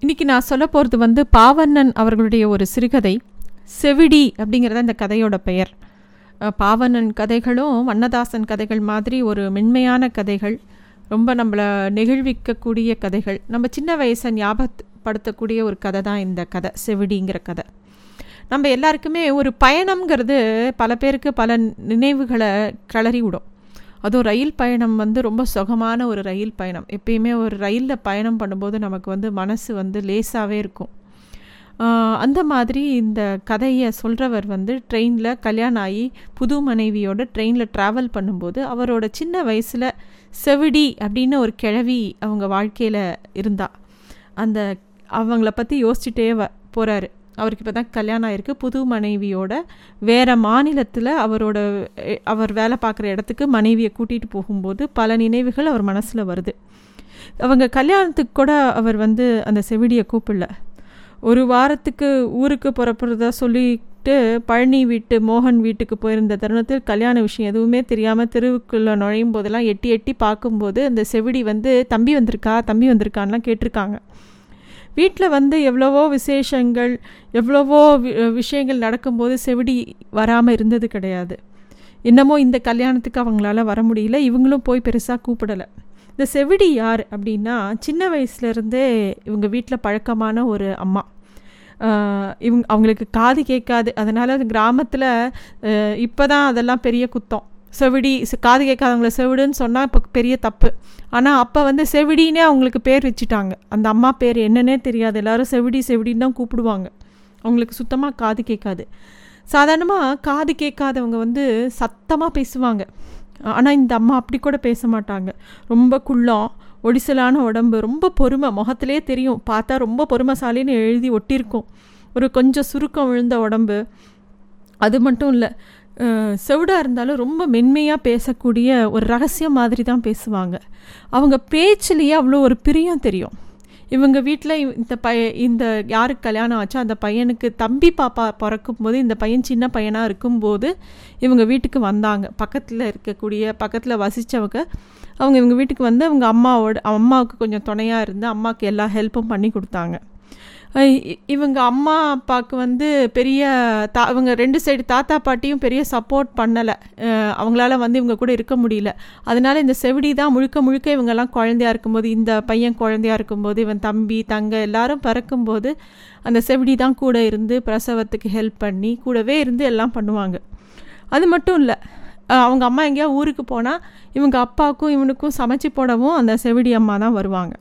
இன்னைக்கு நான் சொல்ல போகிறது வந்து பாவண்ணன் அவர்களுடைய ஒரு சிறுகதை செவிடி அப்படிங்கிறத இந்த கதையோட பெயர். பாவண்ணன் கதைகளும் வண்ணதாசன் கதைகள் மாதிரி ஒரு மென்மையான கதைகள் ரொம்ப நம்மளை நெகிழ்விக்கக்கூடிய கதைகள் நம்ம சின்ன வயசை ஞாபகப்படுத்தக்கூடிய ஒரு கதை தான் இந்த கதை செவிடிங்கிற கதை. நம்ம எல்லாருக்குமே ஒரு பயணம்ங்கிறது பல பேருக்கு பல நினைவுகளை கிளறி விடும் அதுவும் ரயில் பயணம் வந்து ரொம்ப சுகமான ஒரு ரயில் பயணம். எப்பயுமே ஒரு ரயிலில் பயணம் பண்ணும்போது நமக்கு வந்து மனசு வந்து லேசாகவே இருக்கும். அந்த மாதிரி இந்த கதையை சொல்கிறவர் வந்து ட்ரெயினில் கல்யாணம் ஆகி புது மனைவியோட ட்ரெயினில் ட்ராவல் பண்ணும்போது அவரோட சின்ன வயசில் செவிடி அப்படின்னு ஒரு கிழவி அவங்க வாழ்க்கையில் இருந்தா. அந்த அவங்கள பற்றி யோசிச்சுட்டே வ போகிறாரு அவருக்கு இப்போ தான் கல்யாணம் ஆயிருக்கு. புது மனைவியோட வேறு மாநிலத்தில் அவரோட அவர் வேலை பார்க்குற இடத்துக்கு மனைவியை கூட்டிகிட்டு போகும்போது பல நினைவுகள் அவர் மனசில் வருது. அவங்க கல்யாணத்துக்கு கூட அவர் வந்து அந்த செவிடியை கூப்பிடல. ஒரு வாரத்துக்கு ஊருக்கு புறப்படுறதா சொல்லிட்டு பழனி வீட்டு மோகன் வீட்டுக்கு போயிருந்த தருணத்தில் கல்யாண விஷயம் எதுவுமே தெரியாமல் தெருவுக்குள்ளே நுழையும் போதெல்லாம் எட்டி எட்டி பார்க்கும்போது அந்த செவிடி வந்து தம்பி வந்திருக்கா? தம்பி வந்திருக்கான்லாம் கேட்டிருக்காங்க. வீட்டில் வந்து எவ்வளவோ விசேஷங்கள் எவ்வளவோ வி- விஷயங்கள் நடக்கும்போது செவிடி வராமல் இருந்தது கிடையாது. என்னமோ இந்த கல்யாணத்துக்கு அவங்களால வர முடியல இவங்களும் போய் பெருசாக கூப்பிடலை. இந்த செவிடி யார் அப்படின்னா சின்ன வயசுலேருந்தே இவங்க வீட்டில் பழக்கமான ஒரு அம்மா. இவங்க அவங்களுக்கு காது கேட்காது. அதனால் கிராமத்தில் இப்போ தான் அதெல்லாம் பெரிய குத்தம். செவிடி காது கேட்காதவங்கள செவிடுன்னு சொன்னால் இப்போ பெரிய தப்பு. ஆனால் அப்போ வந்து செவிடினே அவங்களுக்கு பேர் வச்சுட்டாங்க. அந்த அம்மா பேர் என்னன்னே தெரியாது. எல்லாரும் செவிடி செவிடின்னு தான் கூப்பிடுவாங்க. அவங்களுக்கு சுத்தமாக காது கேட்காது. சாதாரணமாக காது கேட்காதவங்க வந்து சத்தமாக பேசுவாங்க. ஆனால் இந்த அம்மா அப்படி கூட பேச மாட்டாங்க. ரொம்ப குள்ளம் ஒடிசலான உடம்பு ரொம்ப பொறுமை. முகத்திலே தெரியும். பார்த்தா ரொம்ப பொறுமைசாலின்னு எழுதி ஒட்டியிருக்கும். ஒரு கொஞ்சம் சுருக்கம் விழுந்த உடம்பு. அது மட்டும் இல்லை செவிடாக இருந்தாலும் ரொம்ப மென்மையாக பேசக்கூடிய ஒரு ரகசியம் மாதிரி தான் பேசுவாங்க. அவங்க பேச்சிலேயே அவ்வளோ ஒரு பிரியம் தெரியும். இவங்க வீட்டில் இந்த பைய இந்த யாருக்கு கல்யாணம் ஆச்சோ அந்த பையனுக்கு தம்பி பாப்பா பிறக்கும் போது இந்த பையன் சின்ன பையனாக இருக்கும்போது இவங்க வீட்டுக்கு வந்தாங்க. பக்கத்தில் இருக்கக்கூடிய பக்கத்தில் வசித்தவங்க அவங்க இவங்க வீட்டுக்கு வந்து அவங்க அம்மாவோட அம்மாவுக்கு கொஞ்சம் துணையாக இருந்து அம்மாவுக்கு எல்லா ஹெல்ப்பும் பண்ணி கொடுத்தாங்க. இவங்க அம்மா அப்பாவுக்கு வந்து பெரிய தா இவங்க ரெண்டு சைடு தாத்தா பாட்டியும் பெரிய சப்போர்ட் பண்ணலை. அவங்களால வந்து இவங்க கூட இருக்க முடியல. அதனால இந்த செவிடி தான் முழுக்க முழுக்க இவங்கெல்லாம் குழந்தையா இருக்கும்போது இந்த பையன் குழந்தையா இருக்கும்போது இவன் தம்பி தங்க எல்லாரும் பிறக்கும்போது அந்த செவிடி தான் கூட இருந்து பிரசவத்துக்கு ஹெல்ப் பண்ணி கூடவே இருந்து எல்லாம் பண்ணுவாங்க. அது மட்டும் இல்லை அவங்க அம்மா எங்கேயா ஊருக்கு போனால் இவங்க அப்பாவுக்கும் இவனுக்கும் சமைச்சு போடவும் அந்த செவிடி அம்மா தான் வருவாங்க.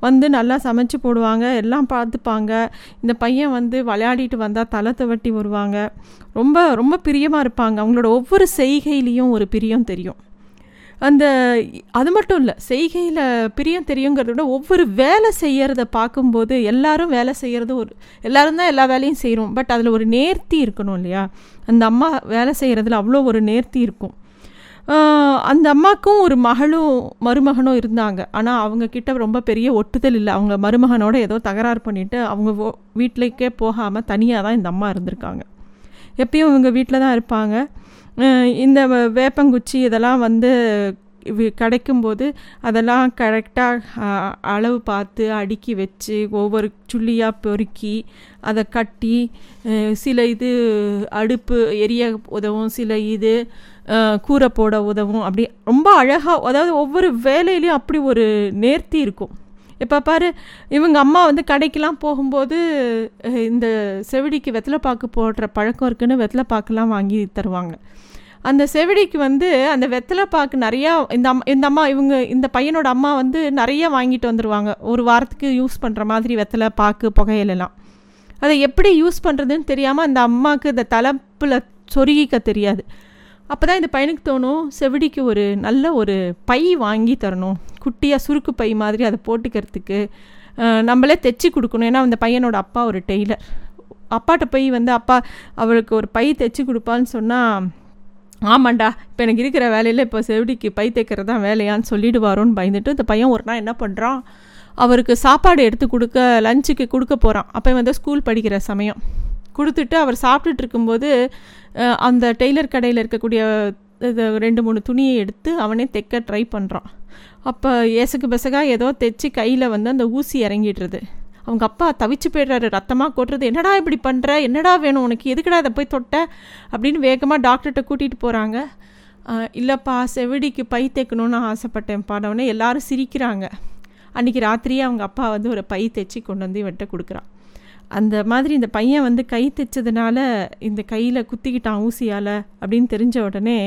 வந்து நல்லா சமைச்சு போடுவாங்க எல்லாம் பார்த்துப்பாங்க. இந்த பையன் வந்து விளையாடிட்டு வந்தால் தலை துவட்டி வருவாங்க. ரொம்ப ரொம்ப பிரியமாக இருப்பாங்க. அவங்களோட ஒவ்வொரு செய்கையிலையும் ஒரு பிரியம் தெரியும். அந்த அது மட்டும் இல்லை செய்கையில் பிரியம் தெரியுங்கிறத விட ஒவ்வொரு வேலை செய்யறத பார்க்கும்போது எல்லாரும் வேலை செய்கிறது ஒரு எல்லோரும் தான் எல்லா வேலையும் செய்கிறோம் பட் அதில் ஒரு நேர்த்தி இருக்கணும் இல்லையா? அந்த அம்மா வேலை செய்கிறதுல அவ்வளோ ஒரு நேர்த்தி இருக்கும். அந்த அம்மாக்கும் ஒரு மகளும் மருமகனும் இருந்தாங்க. ஆனால் அவங்க கிட்ட ரொம்ப பெரிய ஒட்டுதல் இல்லை. அவங்க மருமகனோட ஏதோ தகராறு பண்ணிட்டு அவங்க வீட்டிலேக்கே போகாமல் தனியாக தான் இந்த அம்மா இருந்திருக்காங்க. எப்பயும் இவங்க வீட்டில் தான் இருப்பாங்க. இந்த வேப்பங்குச்சி இதெல்லாம் வந்து கிடைக்கும்போது அதெல்லாம் கரெக்டாக அளவு பார்த்து அடுக்கி வச்சு ஒவ்வொரு சுள்ளியாக பொறுக்கி அதை கட்டி சில இது அடுப்பு எரிய உதவும் சில இது கூரை போட உதவும். அப்படி ரொம்ப அழகாக அதாவது ஒவ்வொரு வேலையிலையும் அப்படி ஒரு நேர்த்தி இருக்கும். இப்போ பாரு இவங்க அம்மா வந்து கடைக்கெலாம் போகும்போது இந்த செவிடிக்கு வெத்தலைப்பாக்கு போடுற பழக்கம் இருக்குன்னு வெத்தலைப்பாக்குலாம் வாங்கி தருவாங்க. அந்த செவிடிக்கு வந்து அந்த வெத்தலை பாக்கு நிறையா இந்த அம்மா இந்த அம்மா இவங்க இந்த பையனோட அம்மா வந்து நிறைய வாங்கிட்டு வந்துடுவாங்க ஒரு வாரத்துக்கு யூஸ் பண்ணுற மாதிரி வெத்தலை பாக்கு புகையிலெல்லாம். அதை எப்படி யூஸ் பண்ணுறதுன்னு தெரியாமல் அந்த அம்மாவுக்கு இந்த தலைப்பில் சொருகிக்க தெரியாது. அப்போ தான் இந்த பையனுக்கு தோணும் செவிடிக்கு ஒரு நல்ல ஒரு பை வாங்கி தரணும். குட்டியாக சுருக்கு பை மாதிரி அதை போட்டுக்கிறதுக்கு நம்மளே தைச்சி கொடுக்கணும். ஏன்னா அந்த பையனோட அப்பா ஒரு டெய்லர். அப்பாட்ட போய் வந்து அப்பா அவளுக்கு ஒரு பை தைச்சி கொடுப்பான்னு சொன்னால் ஆமாண்டா இப்போ எனக்கு இருக்கிற வேலையில் இப்போ செவிடிக்கு பை தைக்கிறது தான் வேலையான்னு சொல்லிடுவாரோன்னு பயந்துட்டு இந்த பையன் ஒரு நாள் என்ன பண்ணுறான் அவருக்கு சாப்பாடு எடுத்து கொடுக்க லஞ்சுக்கு கொடுக்க போகிறான் அப்போ வந்து ஸ்கூல் படிக்கிற சமயம். கொடுத்துட்டு அவர் சாப்பிட்டுட்டு இருக்கும்போது அந்த டெய்லர் கடையில் இருக்கக்கூடிய இது ரெண்டு மூணு துணியை எடுத்து அவனே தைக்க ட்ரை பண்ணுறான் அப்போ ஏசக்கு பெசகா ஏதோ தைச்சி கையில் வந்து அந்த ஊசி இறங்கிடுறது. அவங்க அப்பா தவிச்சு போயிடுறாரு ரத்தமாக கொட்டுறது என்னடா இப்படி பண்ணுற என்னடா வேணும் உனக்கு? எதுக்கடா அதை போய் தொட்ட? அப்படின்னு வேகமாக டாக்டர்கிட்ட கூட்டிகிட்டு போகிறாங்க இல்லைப்பா செவிடிக்கு பை தைக்கணும்னு ஆசைப்பட்டேன் பாடவுடனே எல்லாரும் சிரிக்கிறாங்க. அன்றைக்கி ராத்திரியே அவங்க அப்பா வந்து ஒரு பை தைச்சி கொண்டு வந்து இவன்கிட்ட கொடுக்குறான். அந்த மாதிரி இந்த பையன் வந்து கை தைச்சதுனால இந்த கையில் குத்திக்கிட்டான் ஊசியால் அப்படின்னு தெரிஞ்ச உடனே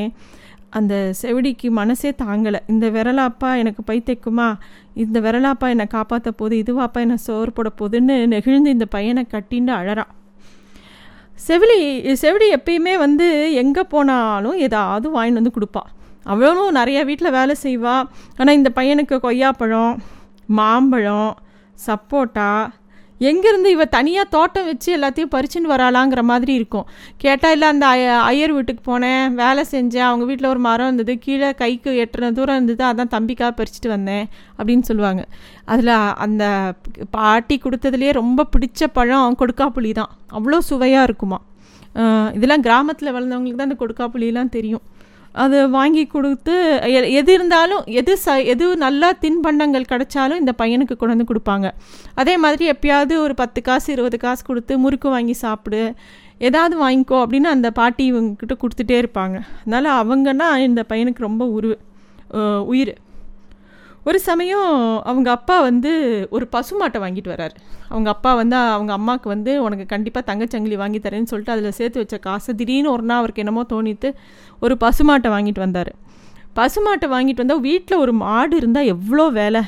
அந்த செவிடிக்கு மனசே தாங்கலை. இந்த விரலாப்பா எனக்கு பை தைக்குமா இந்த விரலாப்பா என்னை காப்பாற்ற போது இதுவாப்பா என்னை சோறு போட போகுதுன்னு நெகிழ்ந்து இந்த பையனை கட்டின்னு அழறான் செவிலி செவிடி எப்பயுமே வந்து எங்கே போனாலும் ஏதாவது வாங்கிட்டு வந்து கொடுப்பாள் அவளும் நிறையா வீட்டில் வேலை செய்வாள் ஆனால் இந்த பையனுக்கு கொய்யாப்பழம் மாம்பழம் சப்போட்டா எங்கேருந்து இவ தனியாக தோட்டம் வச்சு எல்லாத்தையும் பறிச்சுன்னு வராளாங்கிற மாதிரி இருக்கும். கேட்டால் இல்லை அந்த ஐயர் வீட்டுக்கு போனேன். வேலை செஞ்சேன். அவங்க வீட்டில் ஒரு மரம் இருந்தது. கீழே கைக்கு எட்டுன தூரம் இருந்தது. அதான் தம்பிக்காக பறிச்சுட்டு வந்தேன். அப்படின்னு சொல்லுவாங்க. அதில் அந்த பாட்டி கொடுத்ததுலேயே ரொம்ப பிடிச்ச பழம் கொடுக்காப்புளி தான். அவ்வளோ சுவையாக இருக்குமா. இதெல்லாம் கிராமத்தில் வளர்ந்தவங்களுக்கு தான் அந்த கொடுக்காப்புளிலாம் தெரியும். அது வாங்கி கொடுத்து எது இருந்தாலும் எது ச எது நல்லா தின்பண்டங்கள் கிடைச்சாலும் இந்த பையனுக்கு கொண்டு வந்து கொடுப்பாங்க. அதே மாதிரி எப்பயாவது ஒரு பத்து காசு இருபது காசு கொடுத்து முறுக்கு வாங்கி சாப்பிடு ஏதாவது வாங்கிக்கோ அப்படின்னு அந்த பாட்டி இவங்கக்கிட்ட கொடுத்துட்டே இருப்பாங்க. அதனால் அவங்கன்னா இந்த பையனுக்கு ரொம்ப உரு உயிர். ஒரு சமயம் அவங்க அப்பா வந்து ஒரு பசுமாட்டை வாங்கிட்டு வர்றாரு அவங்க அப்பா வந்து அவங்க அம்மாவுக்கு வந்து உனக்கு கண்டிப்பாக தங்கச்சங்கிலி வாங்கி தரேன்னு சொல்லிட்டு அதில் சேர்த்து வச்ச காசை திடீர்னு ஒரு நாள் அவருக்கு என்னமோ தோணித்து ஒரு பசுமாட்டை வாங்கிட்டு வந்தார். பசுமாட்டை வாங்கிட்டு வந்தால் வீட்டில் ஒரு மாடு இருந்தால் எவ்வளோ வேலை?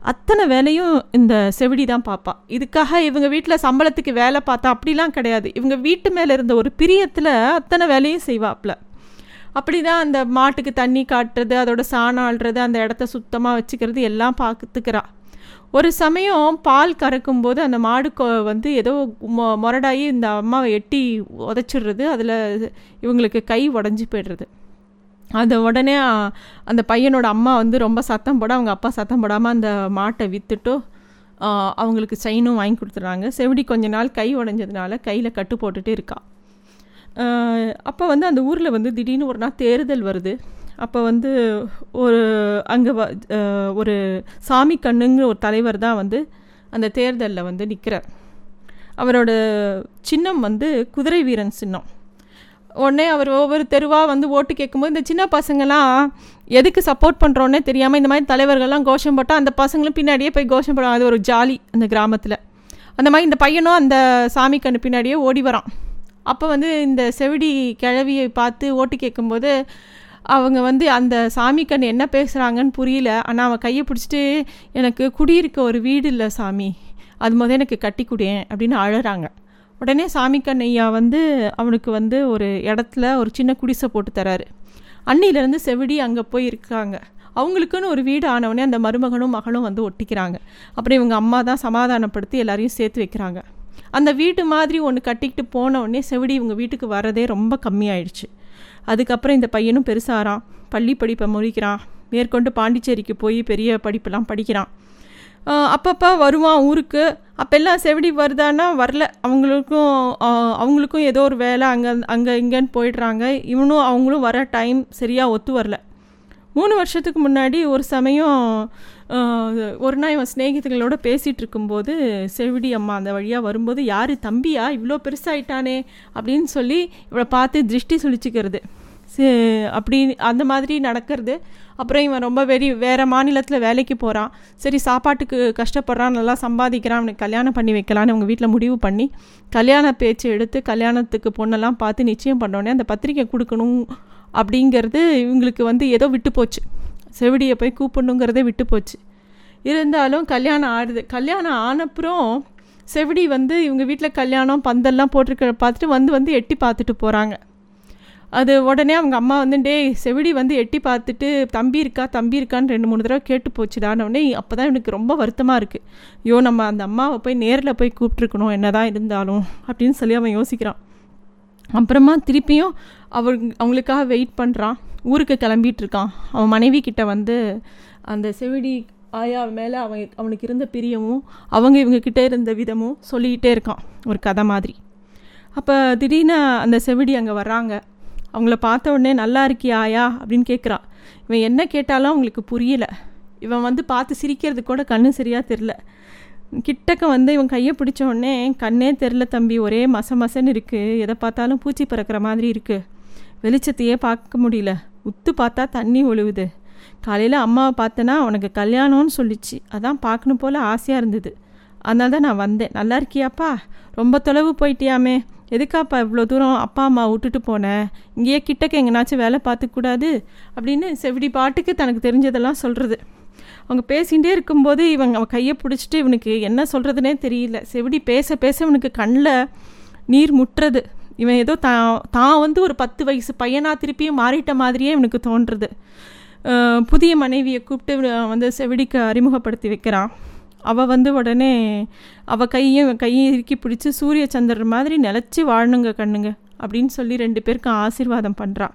அத்தனை வேலையும் இந்த செவிடி தான் பார்ப்பா இதுக்காக இவங்க வீட்டில் சம்பளத்துக்கு வேலை பார்த்தா அப்படிலாம் கிடையாது. இவங்க வீட்டு மேலே இருந்த ஒரு பிரியத்தில் அத்தனை வேலையும் செய்வாப்ல. அப்படி தான் அந்த மாட்டுக்கு தண்ணி காட்டுறது அதோட சாணம் ஆள்றது அந்த இடத்த சுத்தமாக வச்சுக்கிறது எல்லாம் பார்த்துக்கிறா. ஒரு சமயம் பால் கறக்கும்போது அந்த மாடு வந்து ஏதோ மொ மொரடாகி இந்த அம்மாவை எட்டி உதச்சிடுறது அதில் இவங்களுக்கு கை உடஞ்சி போய்டுறது. அந்த உடனே அந்த பையனோட அம்மா வந்து ரொம்ப சத்தம் போட அவங்க அப்பா சத்தம் போடாமல் அந்த மாட்டை விற்றுட்டு அவங்களுக்கு செயினும் வாங்கி கொடுத்துட்றாங்க. செவிடி கொஞ்ச நாள் கை உடஞ்சதுனால கையில் கட்டு போட்டுட்டு இருக்காள் அப்போ வந்து அந்த ஊரில் வந்து திடீர்னு ஒரு நாள் தேர்தல் வருது. அப்போ வந்து ஒரு அங்கே வ ஒரு சாமி கண்ணுங்கிற ஒரு தலைவர் தான் வந்து அந்த தேர்தலில் வந்து நிற்கிறார் அவரோட சின்னம் வந்து குதிரை வீரன் சின்னம். உடனே அவர் ஒவ்வொரு தெருவாக வந்து ஓட்டு கேட்கும்போது இந்த சின்ன பசங்கள்லாம் எதுக்கு சப்போர்ட் பண்ணுறோன்னே தெரியாமல் இந்த மாதிரி தலைவர்கள்லாம் கோஷம் போட்டால் அந்த பசங்களும் பின்னாடியே போய் கோஷம் போடுவாங்க. அது ஒரு ஜாலி அந்த கிராமத்தில். அந்த மாதிரி இந்த பையனும் அந்த சாமி கண்ணு பின்னாடியே ஓடி வரான். அப்போ வந்து இந்த செவிடி கிழவியை பார்த்து ஓட்டு கேட்கும்போது அவங்க வந்து அந்த சாமி கண் என்ன பேசுகிறாங்கன்னு புரியல. ஆனால் அவன் கையை பிடிச்சிட்டு எனக்கு குடியிருக்க ஒரு வீடு இல்லை சாமி. அது முதல் எனக்கு கட்டி குடியேன் அப்படின்னு அழறாங்க. உடனே சாமி கண்ணையா வந்து அவனுக்கு வந்து ஒரு இடத்துல ஒரு சின்ன குடிசை போட்டு தராரு. அன்னிலேருந்து செவிடி அங்கே போய் இருக்காங்க. அவங்களுக்குன்னு ஒரு வீடு ஆனவொடனே அந்த மருமகனும் மகளும் வந்து ஒட்டிக்கிறாங்க. அப்புறம் இவங்க அம்மா தான் சமாதானப்படுத்தி எல்லாரையும் சேர்த்து வைக்கிறாங்க. அந்த வீட்டு மாதிரி ஒன்று கட்டிக்கிட்டு போன உடனே செவிடி இவங்க வீட்டுக்கு வரதே ரொம்ப கம்மியாயிடுச்சு. அதுக்கப்புறம் இந்த பையனும் பெருசாகிறான் பள்ளி படிப்பை முடிக்கிறான். மேற்கொண்டு பாண்டிச்சேரிக்கு போய் பெரிய படிப்பெல்லாம் படிக்கிறான். அப்பப்போ வருவான் ஊருக்கு. அப்போல்லாம் செவிடி வருதான்னா வரல. அவங்களுக்கும் அவங்களுக்கும் ஏதோ ஒரு வேலை அங்கே அங்கே இங்கேன்னு போயிடுறாங்க. இவனும் அவங்களும் வர டைம் சரியாக ஒத்து வரல. மூணு வருஷத்துக்கு முன்னாடி ஒரு சமயம் ஒரு நாள் இவன் ஸ்நேகிதங்களோட பேசிகிட்டு இருக்கும்போது செவிடி அம்மா அந்த வழியாக வரும்போது யார் தம்பியா? இவ்வளோ பெருசாகிட்டானே அப்படின்னு சொல்லி இவளை பார்த்து திருஷ்டி சுழிச்சிக்கிறது அப்படி அந்த மாதிரி நடக்கிறது. அப்புறம் இவன் ரொம்ப வெறி வேறு மாநிலத்தில் வேலைக்கு போகிறான் சரி சாப்பாட்டுக்கு கஷ்டப்படுறான் நல்லா சம்பாதிக்கிறான் அவனுக்கு கல்யாணம் பண்ணி வைக்கலான்னு அவங்க வீட்டில் முடிவு பண்ணி கல்யாண பேச்சு எடுத்து கல்யாணத்துக்கு பொண்ணெல்லாம் பார்த்து நிச்சயம் பண்ணோடனே அந்த பத்திரிக்கை கொடுக்கணும் அப்படிங்கிறது இவங்களுக்கு வந்து ஏதோ விட்டு போச்சு. செவிடியை போய் கூப்பிடணுங்கிறதே விட்டு போச்சு. இருந்தாலும் கல்யாணம் ஆடுது கல்யாணம் ஆனப்புறம் செவிடி வந்து இவங்க வீட்டில் கல்யாணம் பந்தல்லாம் போட்டிருக்க பார்த்துட்டு வந்து வந்து எட்டி பார்த்துட்டு போகிறாங்க அது உடனே அவங்க அம்மா வந்து டே செவிடி வந்து எட்டி பார்த்துட்டு தம்பி இருக்கா தம்பி இருக்கான்னு ரெண்டு மூணு தடவை கேட்டு போச்சுடானே அப்போ தான் எனக்கு ரொம்ப வருத்தமாக இருக்குது ஐயோ நம்ம அந்த அம்மாவை போய் நேரில் போய் கூப்பிட்ருக்கணும் என்ன தான் இருந்தாலும் அப்படின்னு சொல்லி அவன் யோசிக்கிறான். அப்புறமா திருப்பியும் அவர் அவங்களுக்காக வெயிட் பண்ணுறான் ஊருக்கு கிளம்பிகிட்ருக்கான் அவன் மனைவி கிட்ட வந்து அந்த செவிடி ஆயா மேலே அவன் அவனுக்கு இருந்த பிரியமும் அவங்க இவங்கக்கிட்ட இருந்த விதமும் சொல்லிக்கிட்டே இருக்கான். ஒரு கதை மாதிரி. அப்போ திடீர்னு அந்த செவிடி அங்கே வர்றாங்க. அவங்கள பார்த்த உடனே நல்லா இருக்கியா ஆயா? அப்படின்னு கேட்குறான் இவன் என்ன கேட்டாலும் அவங்களுக்கு புரியல. இவன் வந்து பார்த்து சிரிக்கிறது கூட கண்ணு சரியாக தெரில கிட்டக்க வந்து இவன் கையை பிடிச்ச உடனே கண்ணே தெரில தம்பி ஒரே மச மசன்னு இருக்குது எதை பார்த்தாலும் பூச்சி பறக்கிற மாதிரி இருக்குது வெளிச்சத்தையே பார்க்க முடியல. உத்து பார்த்தா தண்ணி ஒழுகுது. காலையில் அம்மாவை பார்த்தேன்னா உனக்கு கல்யாணம்னு சொல்லிச்சு. அதான் பார்க்கணும் போல் ஆசையாக இருந்தது. அதனால தான் நான் வந்தேன். நல்லா இருக்கியாப்பா? ரொம்ப தொலைவு போயிட்டியாமே. எதுக்காப்பா இவ்வளோ தூரம் அப்பா அம்மா விட்டுட்டு போனேன் இங்கேயே கிட்டக்க எங்கேனாச்சும் வேலை பார்த்துக்கூடாது அப்படின்னு செவிடி பாட்டுக்கு தனக்கு தெரிஞ்சதெல்லாம் சொல்கிறது அவங்க பேசிகிட்டே இருக்கும்போது இவங்க அவன் கையை பிடிச்சிட்டு இவனுக்கு என்ன சொல்கிறதுனே தெரியல. செவிடி பேச பேச இவனுக்கு கண்ணில் நீர் முட்டுறது. இவன் ஏதோ தான் தான் வந்து ஒரு பத்து வயசு பையனாக திருப்பியும் மாறிட்ட மாதிரியே இவனுக்கு தோன்றுறது. புதிய மனைவியை கூப்பிட்டு வந்து செவிடிக்கு அறிமுகப்படுத்தி வைக்கிறான். அவள் வந்து உடனே அவள் கையும் கையும் இறுக்கி பிடிச்சி சூரிய சந்திரன் மாதிரி நிலச்சி வாழணுங்க கண்ணுங்க அப்படின்னு சொல்லி ரெண்டு பேருக்கும் ஆசீர்வாதம் பண்ணுறான்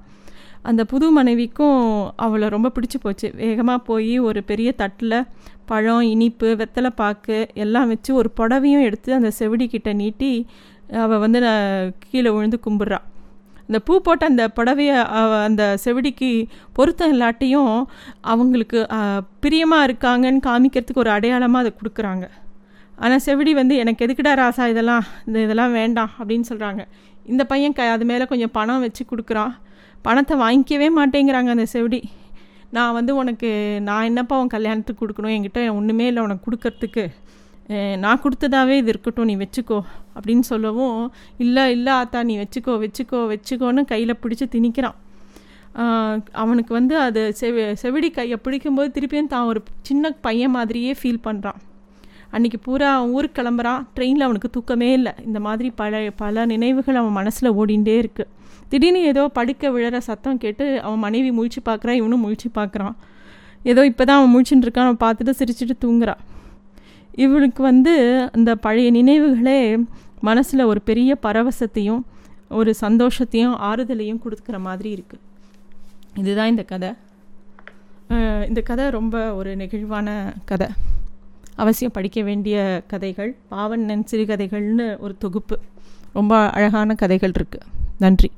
அந்த புது மனைவிக்கும் அவளை ரொம்ப பிடிச்சி போச்சு. வேகமாக போய் ஒரு பெரிய தட்டில் பழம் இனிப்பு வெத்தலை பாக்கு எல்லாம் வச்சு ஒரு புடவையும் எடுத்து அந்த செவிடிக்கிட்ட நீட்டி அவள் வந்து நான் கீழே விழுந்து கும்பிட்றான் அந்த பூ போட்ட அந்த புடவைய அந்த செவிடிக்கு பொருத்தம் இல்லாட்டியும் அவங்களுக்கு பிரியமாக இருக்காங்கன்னு காமிக்கிறதுக்கு ஒரு அடையாளமாக அதை கொடுக்குறாங்க. ஆனால் செவிடி வந்து எனக்கு எதுக்குடா ராசா இதெல்லாம்? இந்த இதெல்லாம் வேண்டாம் அப்படின்னு சொல்கிறாங்க இந்த பையன் க அது மேலே கொஞ்சம் பணம் வச்சு கொடுக்குறான். பணத்தை வாங்கிக்கவே மாட்டேங்கிறாங்க அந்த செவிடி. நான் வந்து உனக்கு நான் என்னப்பா உன் கல்யாணத்துக்கு கொடுக்கணும்? என்கிட்ட ஒன்றுமே இல்லை உனக்கு கொடுக்கறதுக்கு. நான் கொடுத்ததாவே இது இருக்கட்டும் நீ வச்சுக்கோ. அப்படின்னு சொல்லவும் இல்லை இல்லை ஆத்தா நீ வச்சுக்கோ வச்சுக்கோ வச்சுக்கோன்னு கையில் பிடிச்சி திணிக்கிறான். அவனுக்கு வந்து அது செவி செவிடி கையை பிடிக்கும்போது திருப்பியும் தான் ஒரு சின்ன பையன் மாதிரியே ஃபீல் பண்ணுறான் அன்றைக்கி பூரா அவன் ஊருக்கு கிளம்புறான். ட்ரெயினில் அவனுக்கு தூக்கமே இல்லை. இந்த மாதிரி பல பல நினைவுகள் அவன் மனசில் ஓடிண்டே இருக்குது திடீர்னு ஏதோ படுக்க விழற சத்தம் கேட்டு அவன் மனைவி முழிச்சு பார்க்குறான் இவனும் முழிச்சு பார்க்குறான் ஏதோ இப்போ தான் அவன் முழிச்சுட்டு இருக்கான். அவன் பார்த்துட்டு சிரிச்சுட்டு தூங்குறான் இவனுக்கு வந்து அந்த பழைய நினைவுகளே மனசில் ஒரு பெரிய பரவசத்தையும் ஒரு சந்தோஷத்தையும் ஆறுதலையும் கொடுக்குற மாதிரி இருக்குது இதுதான் இந்த கதை. இந்த கதை ரொம்ப ஒரு நெகிழ்வான கதை. அவசியம் படிக்க வேண்டிய கதைகள் பாவண்ணன் சிறுகதைகள்னு ஒரு தொகுப்பு. ரொம்ப அழகான கதைகள் இருக்குது நன்றி.